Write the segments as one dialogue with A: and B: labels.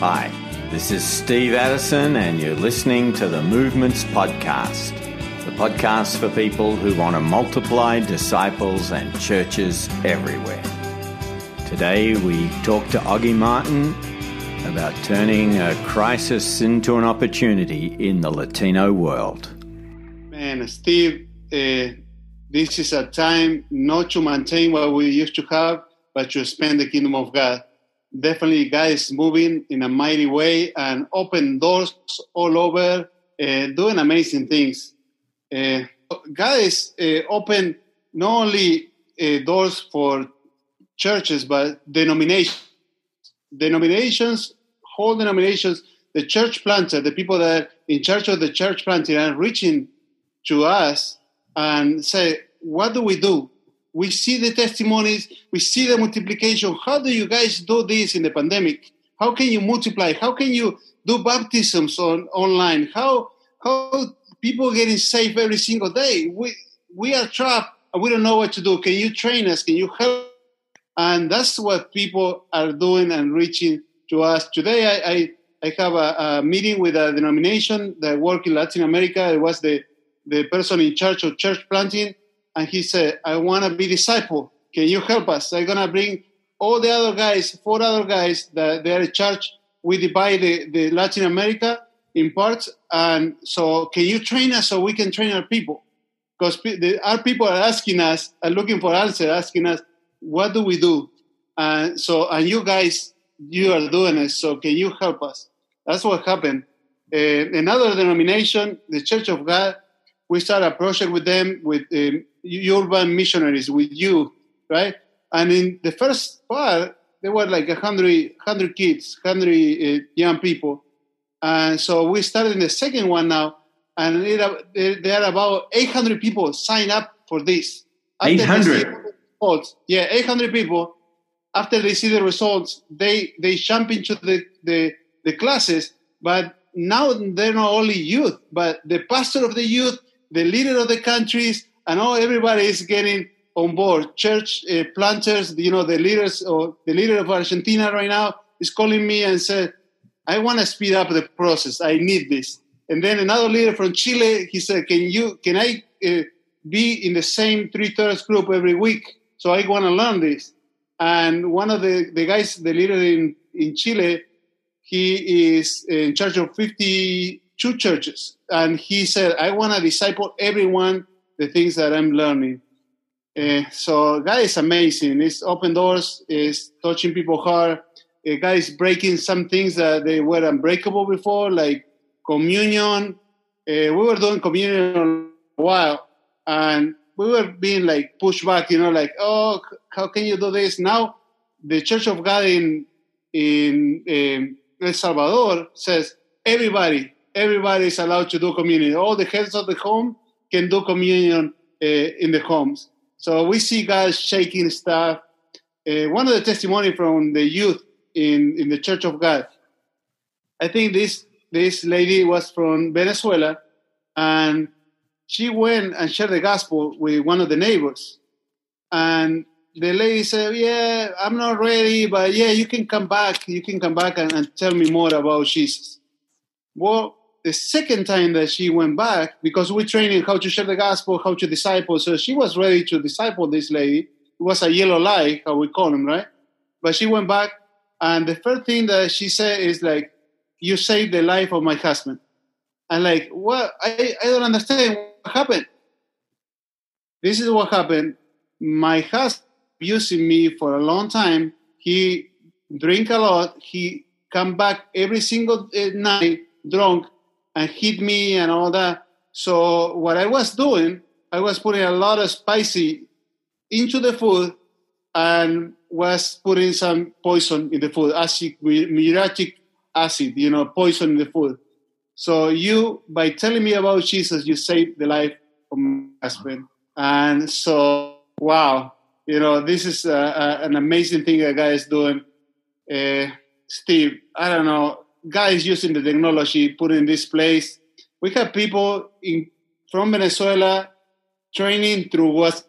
A: Hi, this is Steve Addison, and you're listening to the Movements Podcast, the podcast for people who want to multiply disciples and churches everywhere. Today, we talk to Augie Martin about turning a crisis into an opportunity in the Latino world.
B: Man, Steve, uh, this is a time not to maintain what we used to have, but to expand the kingdom of God. Definitely, God is moving in a mighty way and open doors all over, uh, doing amazing things. Uh, God is uh, open not only uh, doors for churches, but denominations. Denominations, whole denominations, the church planter, the people that are in charge of the church planting are reaching to us and say, what do we do? We see the testimonies, we see the multiplication. How do you guys do this in the pandemic? How can you multiply? How can you do baptisms on online? How how people getting saved every single day? We we are trapped we don't know what to do. Can you train us? Can you help? And that's what people are doing and reaching to us. Today I I, I have a, a meeting with a denomination that work in Latin America. It was the the person in charge of church planting, and he said, I want to be disciple. Can you help us? I'm going to bring all the other guys, four other guys that they're in charge. We divide the, the Latin America in parts. And so can you train us so we can train our people? Because our people are asking us, are looking for answers, asking us, what do we do? And so, and you guys, you are doing it. So can you help us? That's what happened. Uh, another denomination, the Church of God, we started a project with them with um, urban missionaries with you, right? And in the first part, there were like 100, 100 kids, 100 uh, young people. And so we started in the second one now, and it, there are about 800 people sign up for this.
A: 800?
B: Yeah, 800 people. After they see the results, they, they jump into the, the, the classes, but now they're not only youth, but the pastor of the youth the leader of the countries, and all everybody is getting on board. Church uh, planters, you know, the leaders or the leader of Argentina right now is calling me and said, "I want to speed up the process. I need this." And then another leader from Chile, he said, "Can you? Can I uh, be in the same three thirds group every week? So I want to learn this." And one of the, the guys, the leader in, in Chile, he is in charge of 52 churches, and he said, "I want to disciple everyone the things that I'm learning." Uh, so God is amazing. It's open doors. It's touching people hard. Uh, God is breaking some things that they were unbreakable before, like communion. Uh, we were doing communion a while, and we were being like pushed back. You know, like, "Oh, how can you do this?" Now, the Church of God in in um, El Salvador says everybody everybody is allowed to do communion. All the heads of the home can do communion uh, in the homes. So we see guys shaking stuff. Uh, one of the testimony from the youth in, in the Church of God, I think this this lady was from Venezuela, and she went and shared the gospel with one of the neighbors, and the lady said, "Yeah, I'm not ready, but yeah, you can come back. You can come back and, and tell me more about Jesus." Well, the second time that she went back, because we're training how to share the gospel, how to disciple, so she was ready to disciple this lady. It was a yellow light, how we call him, right? But she went back, and the first thing that she said is like, "You saved the life of my husband." And like, what? I, I don't understand what happened. This is what happened. My husband abusing me for a long time. He drink a lot. He come back every single eh, night drunk and hit me and all that. So what I was doing, I was putting a lot of spicy into the food and was putting some poison in the food, acid, muriatic acid, you know, poison in the food. So you, by telling me about Jesus, you saved the life of my husband. And so, wow, you know, this is a, a, an amazing thing that guy is doing. Uh, Steve, I don't know, guys using the technology put in this place. We have people in from Venezuela training through WhatsApp.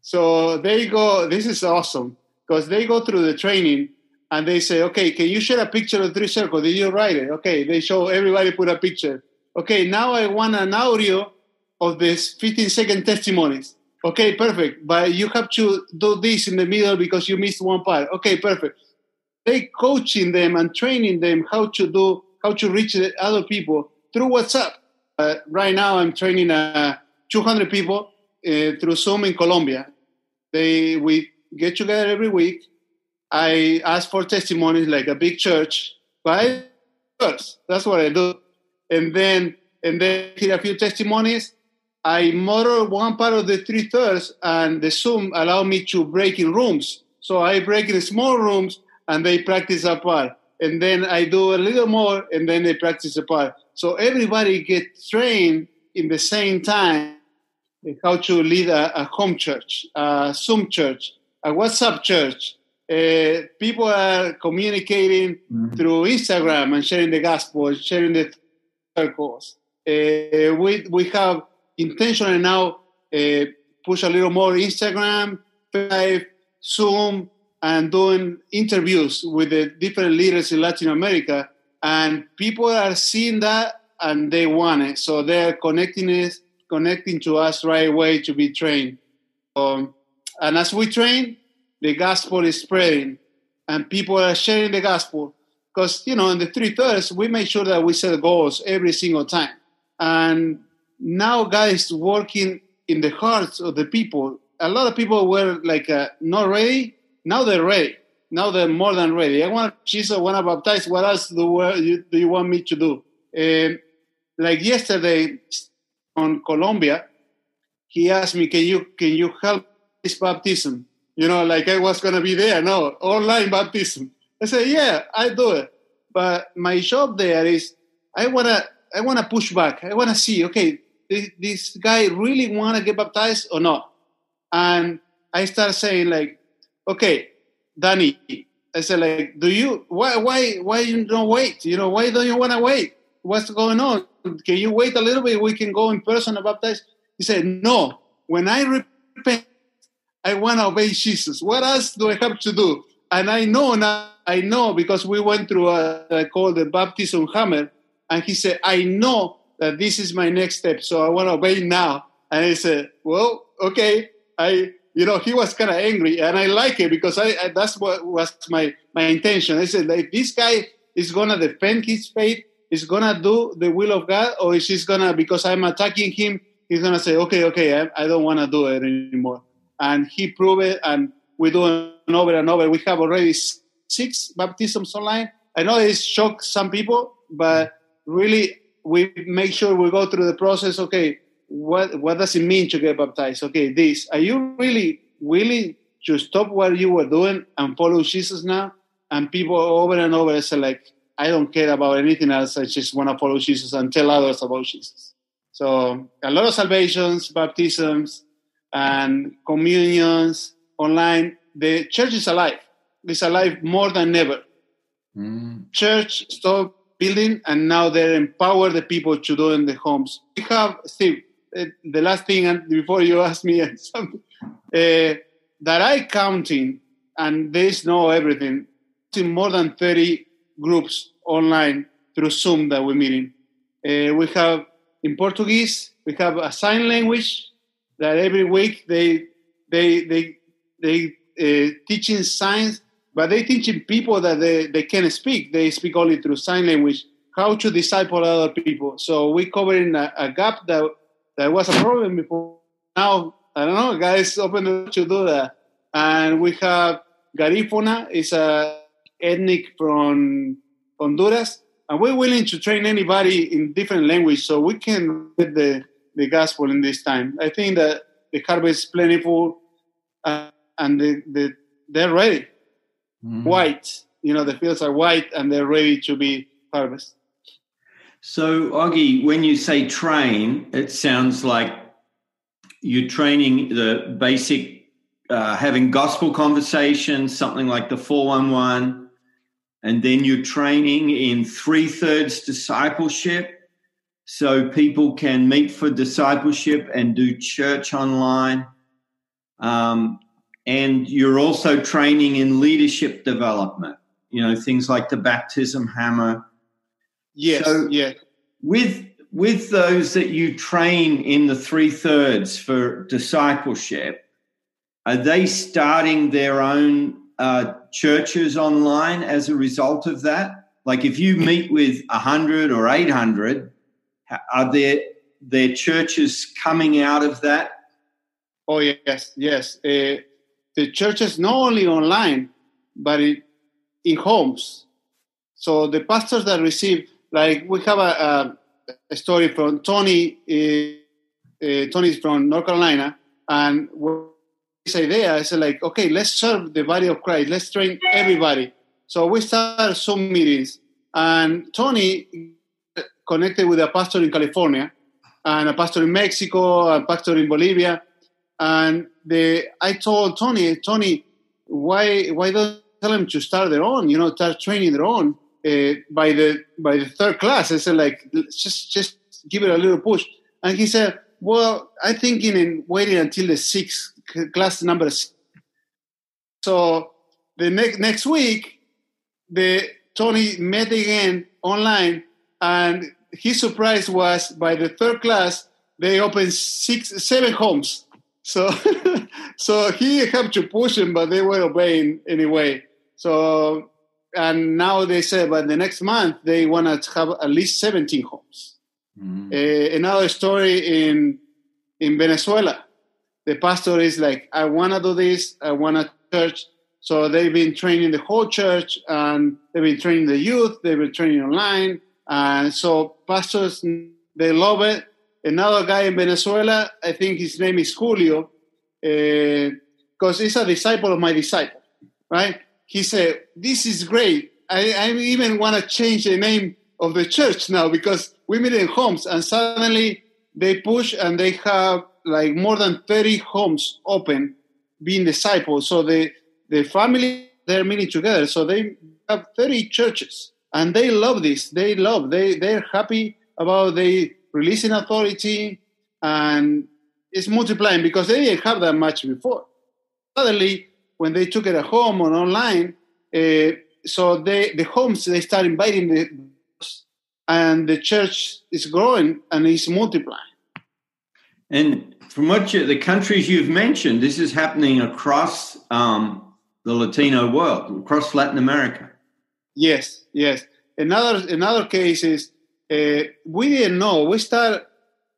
B: So they go. This is awesome because they go through the training and they say, okay, can you share a picture of three circles? Did you write it? Okay, they show everybody put a picture. Okay, now I want an audio of this 15 second testimonies. Okay, perfect. But you have to do this in the middle because you missed one part. Okay, perfect. They coaching them and training them how to do how to reach other people through WhatsApp. Uh, right now, I'm training uh, 200 people uh, through Zoom in Colombia. They we get together every week. I ask for testimonies like a big church, first that's what I do, and then and then hear a few testimonies. I model one part of the three thirds, and the Zoom allow me to break in rooms. So I break in small rooms, and they practice apart. And then I do a little more, and then they practice apart. So everybody gets trained in the same time how to lead a, a home church, a Zoom church, a WhatsApp church. Uh, people are communicating mm-hmm. through Instagram and sharing the gospel, sharing the circles. Uh, we we have intentionally now uh, push a little more Instagram, Live, Zoom, and doing interviews with the different leaders in Latin America. And people are seeing that and they want it, so they're connecting it connecting to us right away to be trained. Um, and as we train, the gospel is spreading and people are sharing the gospel. Because, you know, in the three thirds, we make sure that we set goals every single time. And now guys, working in the hearts of the people. A lot of people were like uh, not ready. Now they're ready. Now they're more than ready. I want Jesus, I want to baptize. What else do you, do you want me to do? Um, like yesterday, on Colombia, he asked me, "Can you can you help this baptism?" You know, like I was gonna be there. No, online baptism. I said, "Yeah, I do it." But my job there is, I wanna I wanna push back. I wanna see, okay, this, this guy really wanna get baptized or not? And I start saying like, okay, Danny. I said like, do you why why why you don't wait? You know, why don't you wanna wait? What's going on? can you wait a little bit? We can go in person and baptize. He said, no. When I repent, I want to obey Jesus. What else do I have to do? And I know now, I know because we went through a, a called the baptism hammer, and he said, I know that this is my next step, so I want to obey now. And I said, well, okay. I, you know, he was kind of angry, and I like it because I, I that's what was my my intention. I said, like, this guy is gonna defend his faith is gonna do the will of God, or is he gonna because I'm attacking him, he's gonna say, okay, okay, I, I don't want to do it anymore. And he proved it, and we do it over and over. We have already six baptisms online. I know it shocked some people, but really we make sure we go through the process. Okay, what what does it mean to get baptized? Okay, this. Are you really willing to stop what you were doing and follow Jesus now? And people over and over say like, I don't care about anything else. I just want to follow Jesus and tell others about Jesus. So a lot of salvations, baptisms, and communions online. The church is alive. It's alive more than ever. Mm. Church stopped building, and now they empower the people to do in the homes. We have Steve. Uh, the last thing, and before you ask me something, that I counting, and there's know everything. More than thirty groups online through Zoom that we're meeting. Uh, we have in Portuguese, we have a sign language that every week they they they they uh, teaching signs, but they teaching people that they, they can't speak. They speak only through sign language how to disciple other people. So we covering a, a gap that that was a problem before. Now I don't know, guys, open to do that. And we have Garifuna is a ethnic from Honduras, and we're willing to train anybody in different language so we can get the, the gospel in this time. I think that the harvest is plentiful uh, and the, the, they're ready. Mm. White, you know, the fields are white and they're ready to be harvested.
A: So, Augie, when you say train, it sounds like you're training the basic, uh, having gospel conversations, something like the 411 and then you're training in three thirds discipleship so people can meet for discipleship and do church online. Um, and you're also training in leadership development. you know, things like the baptism hammer.
B: Yes,
A: So-
B: yeah.
A: With with those that you train in the three thirds for discipleship, are they starting their own uh, churches online as a result of that? Like, if you meet with hundred or eight hundred, are there their churches coming out of that?
B: Oh yes, yes. Uh, the churches not only online, but in, in homes. So the pastors that receive, like we have a, a, story from Tony. Uh, uh, Tony's from North Carolina, and this idea is like, okay, let's serve the body of Christ. Let's train everybody. So we started some meetings, and Tony connected with a pastor in California, and a pastor in Mexico, a pastor in Bolivia, and the I told Tony, Tony, why why don't tell them to start their own? You know, start training their own uh, by the by the third class. I said like just just give it a little push, and he said, well, I'm thinking in waiting until the sixth class number. Six. So the next next week, the Tony met again online, and his surprise was by the third class they opened six seven homes. So so he had to push him, but they were obeying anyway. So and now they say by the next month they want to have at least 17 homes.
A: Mm.
B: Uh, another story in in Venezuela. The pastor is like, I want to do this. I want a church. So they've been training the whole church, and they've been training the youth. They've been training online, and so pastors they love it. Another guy in Venezuela, I think his name is Julio, because he's a disciple of my disciple, right? He said, "This is great. I, I even want to change the name of the church now because we meet in homes, and suddenly they push and they have like more than 30 homes open being disciples. So the, the family, they're meeting together. So they have 30 churches and they love this. They love, they, they're happy about the releasing authority and it's multiplying because they didn't have that much before. Suddenly, when they took it at home or online, uh, so they, the homes, they start inviting the, and the church is growing and is multiplying.
A: And from what you, the countries you've mentioned, this is happening across um, the Latino world, across Latin America.
B: Yes, yes. Another another case is uh, we didn't know. We started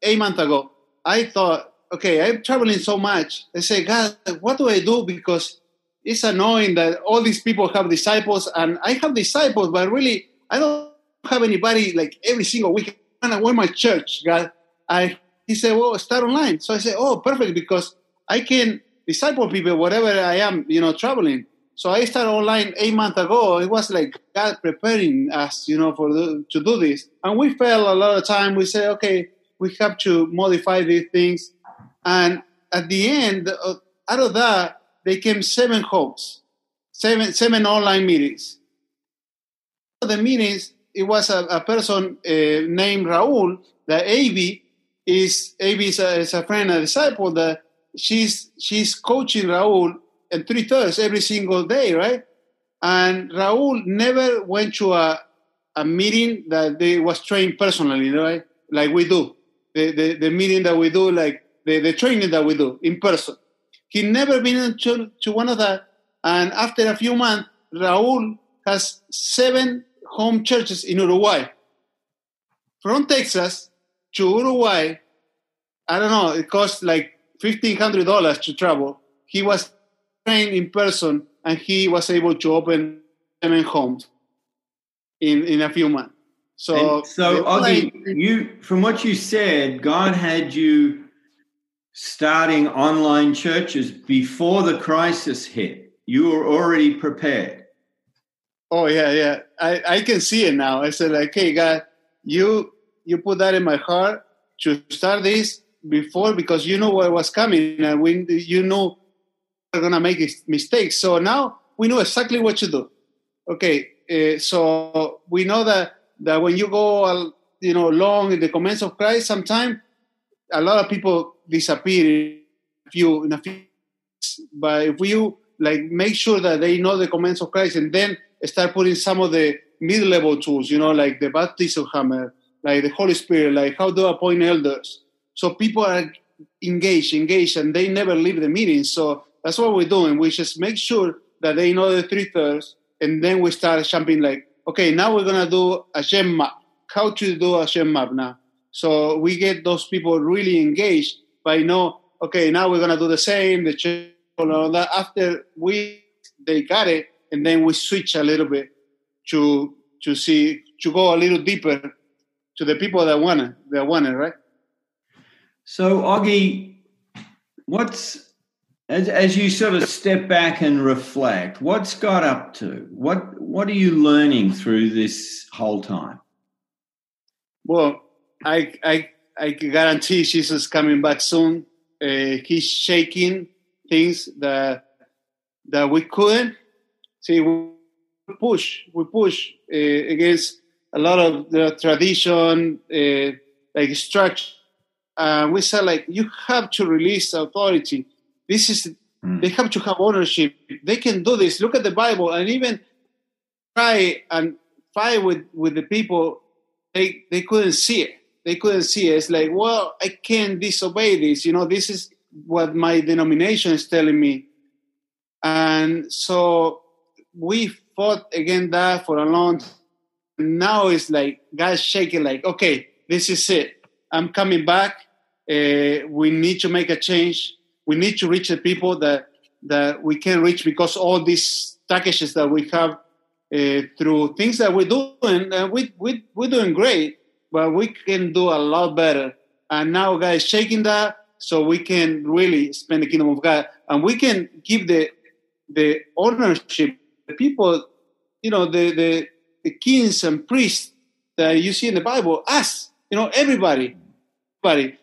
B: a month ago. I thought, okay, I'm traveling so much. I say, God, what do I do? Because it's annoying that all these people have disciples, and I have disciples, but really, I don't have anybody like every single week. And where my church, God, I he said, well, start online. So I said, oh, perfect, because I can disciple people wherever I am, you know, traveling. So I started online eight months ago. It was like God preparing us, you know, for the, to do this. And we fell a lot of time. We said, okay, we have to modify these things. And at the end, uh, out of that, they came seven homes, seven seven online meetings. The meetings, it was a, a person uh, named Raul, the AV, is AB is a, is a friend, a disciple that she's she's coaching Raul and three thirds every single day, right? And Raul never went to a, a meeting that they was trained personally, right? Like we do. The, the, the meeting that we do, like the, the training that we do in person. He never been to, to one of that. And after a few months, Raul has seven home churches in Uruguay. From Texas to Uruguay, I don't know, it cost like $1,500 to travel. He was trained in person and he was able to open seven homes in, in a few months. So,
A: And so
B: Augie,
A: you from what you said, God had you starting online churches before the crisis hit. You were already prepared.
B: Oh yeah, yeah. I, I can see it now. I said like, hey God, you you put that in my heart to start this before because you know what was coming and we you know we're gonna make mistakes. So now we know exactly what to do. Okay, uh, so we know that that when you go you know long in the commands of Christ, sometimes a lot of people disappear in a few in a few. But if you like make sure that they know the commands of Christ and then start putting some of the mid-level tools, you know, like the baptism hammer, like the Holy Spirit, like how to appoint elders. So people are engaged, engaged, and they never leave the meeting. So that's what we're doing. We just make sure that they know the three thirds, and then we start jumping like, okay, now we're gonna do a gen map. How to do a gen map now? So we get those people really engaged by know, okay, now we're gonna do the same, the that. After we they got it, and then we switch a little bit to to see to go a little deeper to the people that want it, that want it, right?
A: So, Augie, what's as as you sort of step back and reflect, what's got up to? What what are you learning through this whole time?
B: Well, I I I guarantee Jesus coming back soon. Uh, he's shaking things that that we couldn't see. We push, we push uh, against a lot of the tradition, uh, like structure. Uh, we said, like, you have to release authority. This is, mm. they have to have ownership. They can do this. Look at the Bible and even try and fight with, with the people. They, they couldn't see it. They couldn't see it. It's like, well, I can't disobey this. You know, this is what my denomination is telling me. And so we fought against that for a long time. Now it's like guys shaking, like, okay, this is it. I'm coming back. Uh, we need to make a change. We need to reach the people that that we can reach because all these packages that we have uh, through things that we're doing, uh, we, we, we're doing great, but we can do a lot better. And now, guys, shaking that so we can really spend the kingdom of God and we can give the the ownership, the people, you know, the, the, the kings and priests that you see in the Bible, us, you know, everybody, everybody.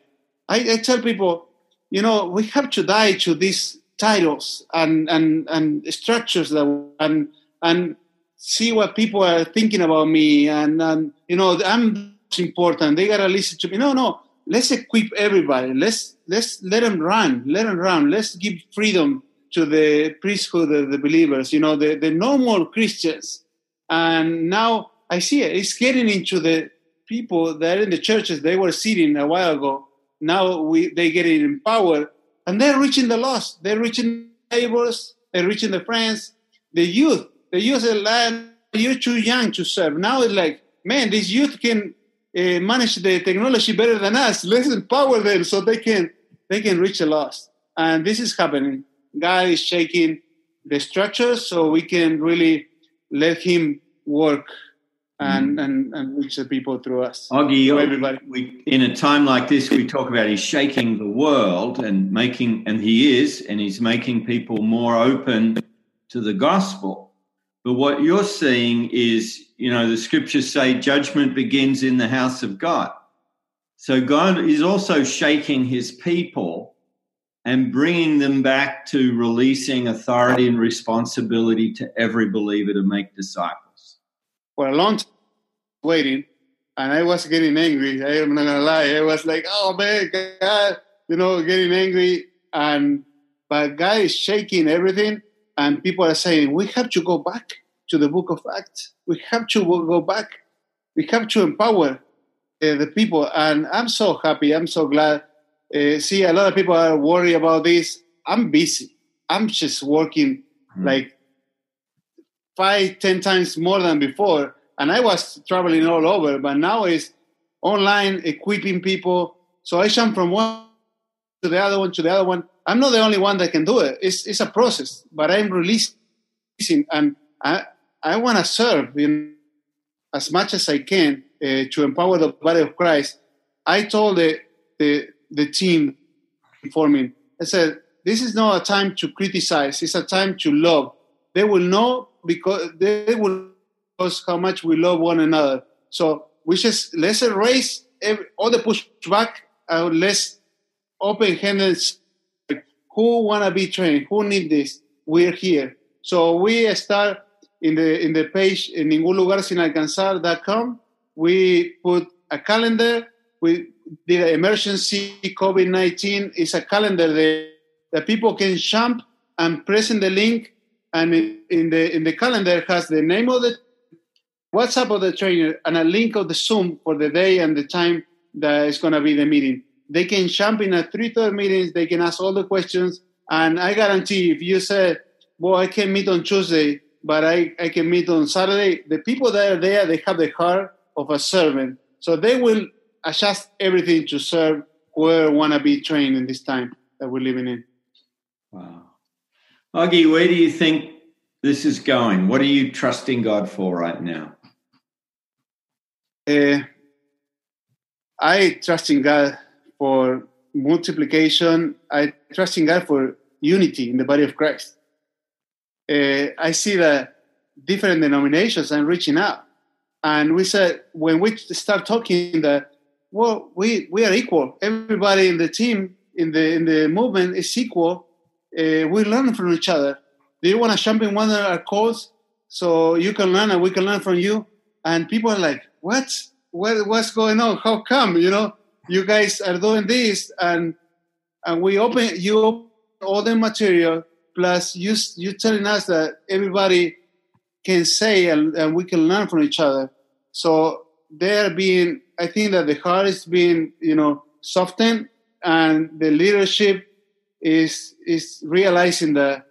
B: I, I tell people, you know, we have to die to these titles and, and, and structures that, and, and see what people are thinking about me. And, and you know, I'm important. They got to listen to me. No, no, let's equip everybody. Let's, let's let them run. Let them run. Let's give freedom to the priesthood of the believers, you know, the, the normal Christians. And now I see it. It's getting into the people that in the churches they were sitting a while ago. Now we they get empowered and they're reaching the lost. They're reaching neighbors. They're reaching the friends. The youth. The youth are like, you're too young to serve. Now it's like, man, this youth can uh, manage the technology better than us. Let's empower them so they can they can reach the lost. And this is happening. God is shaking the structure so we can really let Him work and, mm. and, and reach the people through us.
A: Augie, everybody. We, in a time like this, we talk about He's shaking the world and making, and He is, and He's making people more open to the gospel. But what you're seeing is, you know, the scriptures say judgment begins in the house of God. So God is also shaking his people and bringing them back to releasing authority and responsibility to every believer to make disciples.
B: For a long time, waiting, and I was getting angry. I am not gonna lie. I was like, "Oh man, God," you know, getting angry. And but God is shaking everything, and people are saying, "We have to go back to the Book of Acts. We have to go back. We have to empower uh, the people." And I'm so happy. I'm so glad uh, see, a lot of people are worried about this. I'm busy. I'm just working mm. like five, ten times more than before. And I was traveling all over, but now it's online, equipping people. So I jump from one to the other one to the other one. I'm not the only one that can do it. It's, it's a process, but I'm releasing and I, I want to serve you know, as much as I can uh, to empower the body of Christ. I told the, the, the team informing. I said, this is not a time to criticize, it's a time to love. They will know because they will know how much we love one another. So we just let's erase every, all the pushback and let's open Who wanna be trained? Who need this? We're here. So we start in the in the page in ningún lugar sin alcanzar.com. We put a calendar. We the emergency COVID 19 is a calendar that, that people can jump and press in the link and in the in the calendar has the name of the WhatsApp of the trainer and a link of the Zoom for the day and the time that is going to be the meeting. They can jump in at three third meetings. They can ask all the questions, and I guarantee if you say, "Well, I can meet on Tuesday," but I, I can meet on Saturday, the people that are there they have the heart of a servant, so they will adjust everything to serve where want to be trained in this time that we're living in.
A: Wow. Augie, where do you think this is going? What are you trusting God for right now?
B: Uh, I trust in God for multiplication. I trust in God for unity in the body of Christ. Uh, I see that different denominations are reaching out. And we said, when we start talking that, well, we, we are equal. Everybody in the team, in the, in the movement is equal uh, we learn from each other. Do you want to jump in one of our calls so you can learn and we can learn from you? And people are like, what? what what's going on? How come? You know, you guys are doing this and and we open you open all the material plus you you telling us that everybody can say and, and we can learn from each other. So they're being, I think that the heart is being, you know, softened and the leadership is is realizing that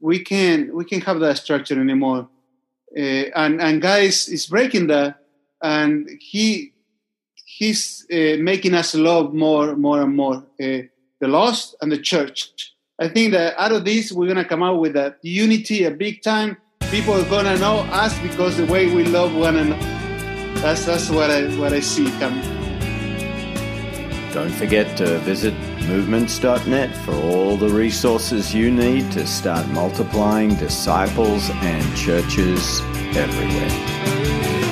B: we can we can have that structure anymore, uh, and and guys is breaking that, and he he's uh, making us love more more and more uh, the lost and the church. I think that out of this we're gonna come out with a unity, a big time. People are gonna know us because the way we love one another. That's that's what I what I see coming.
A: Don't forget to visit movements.net for all the resources you need to start multiplying disciples and churches everywhere.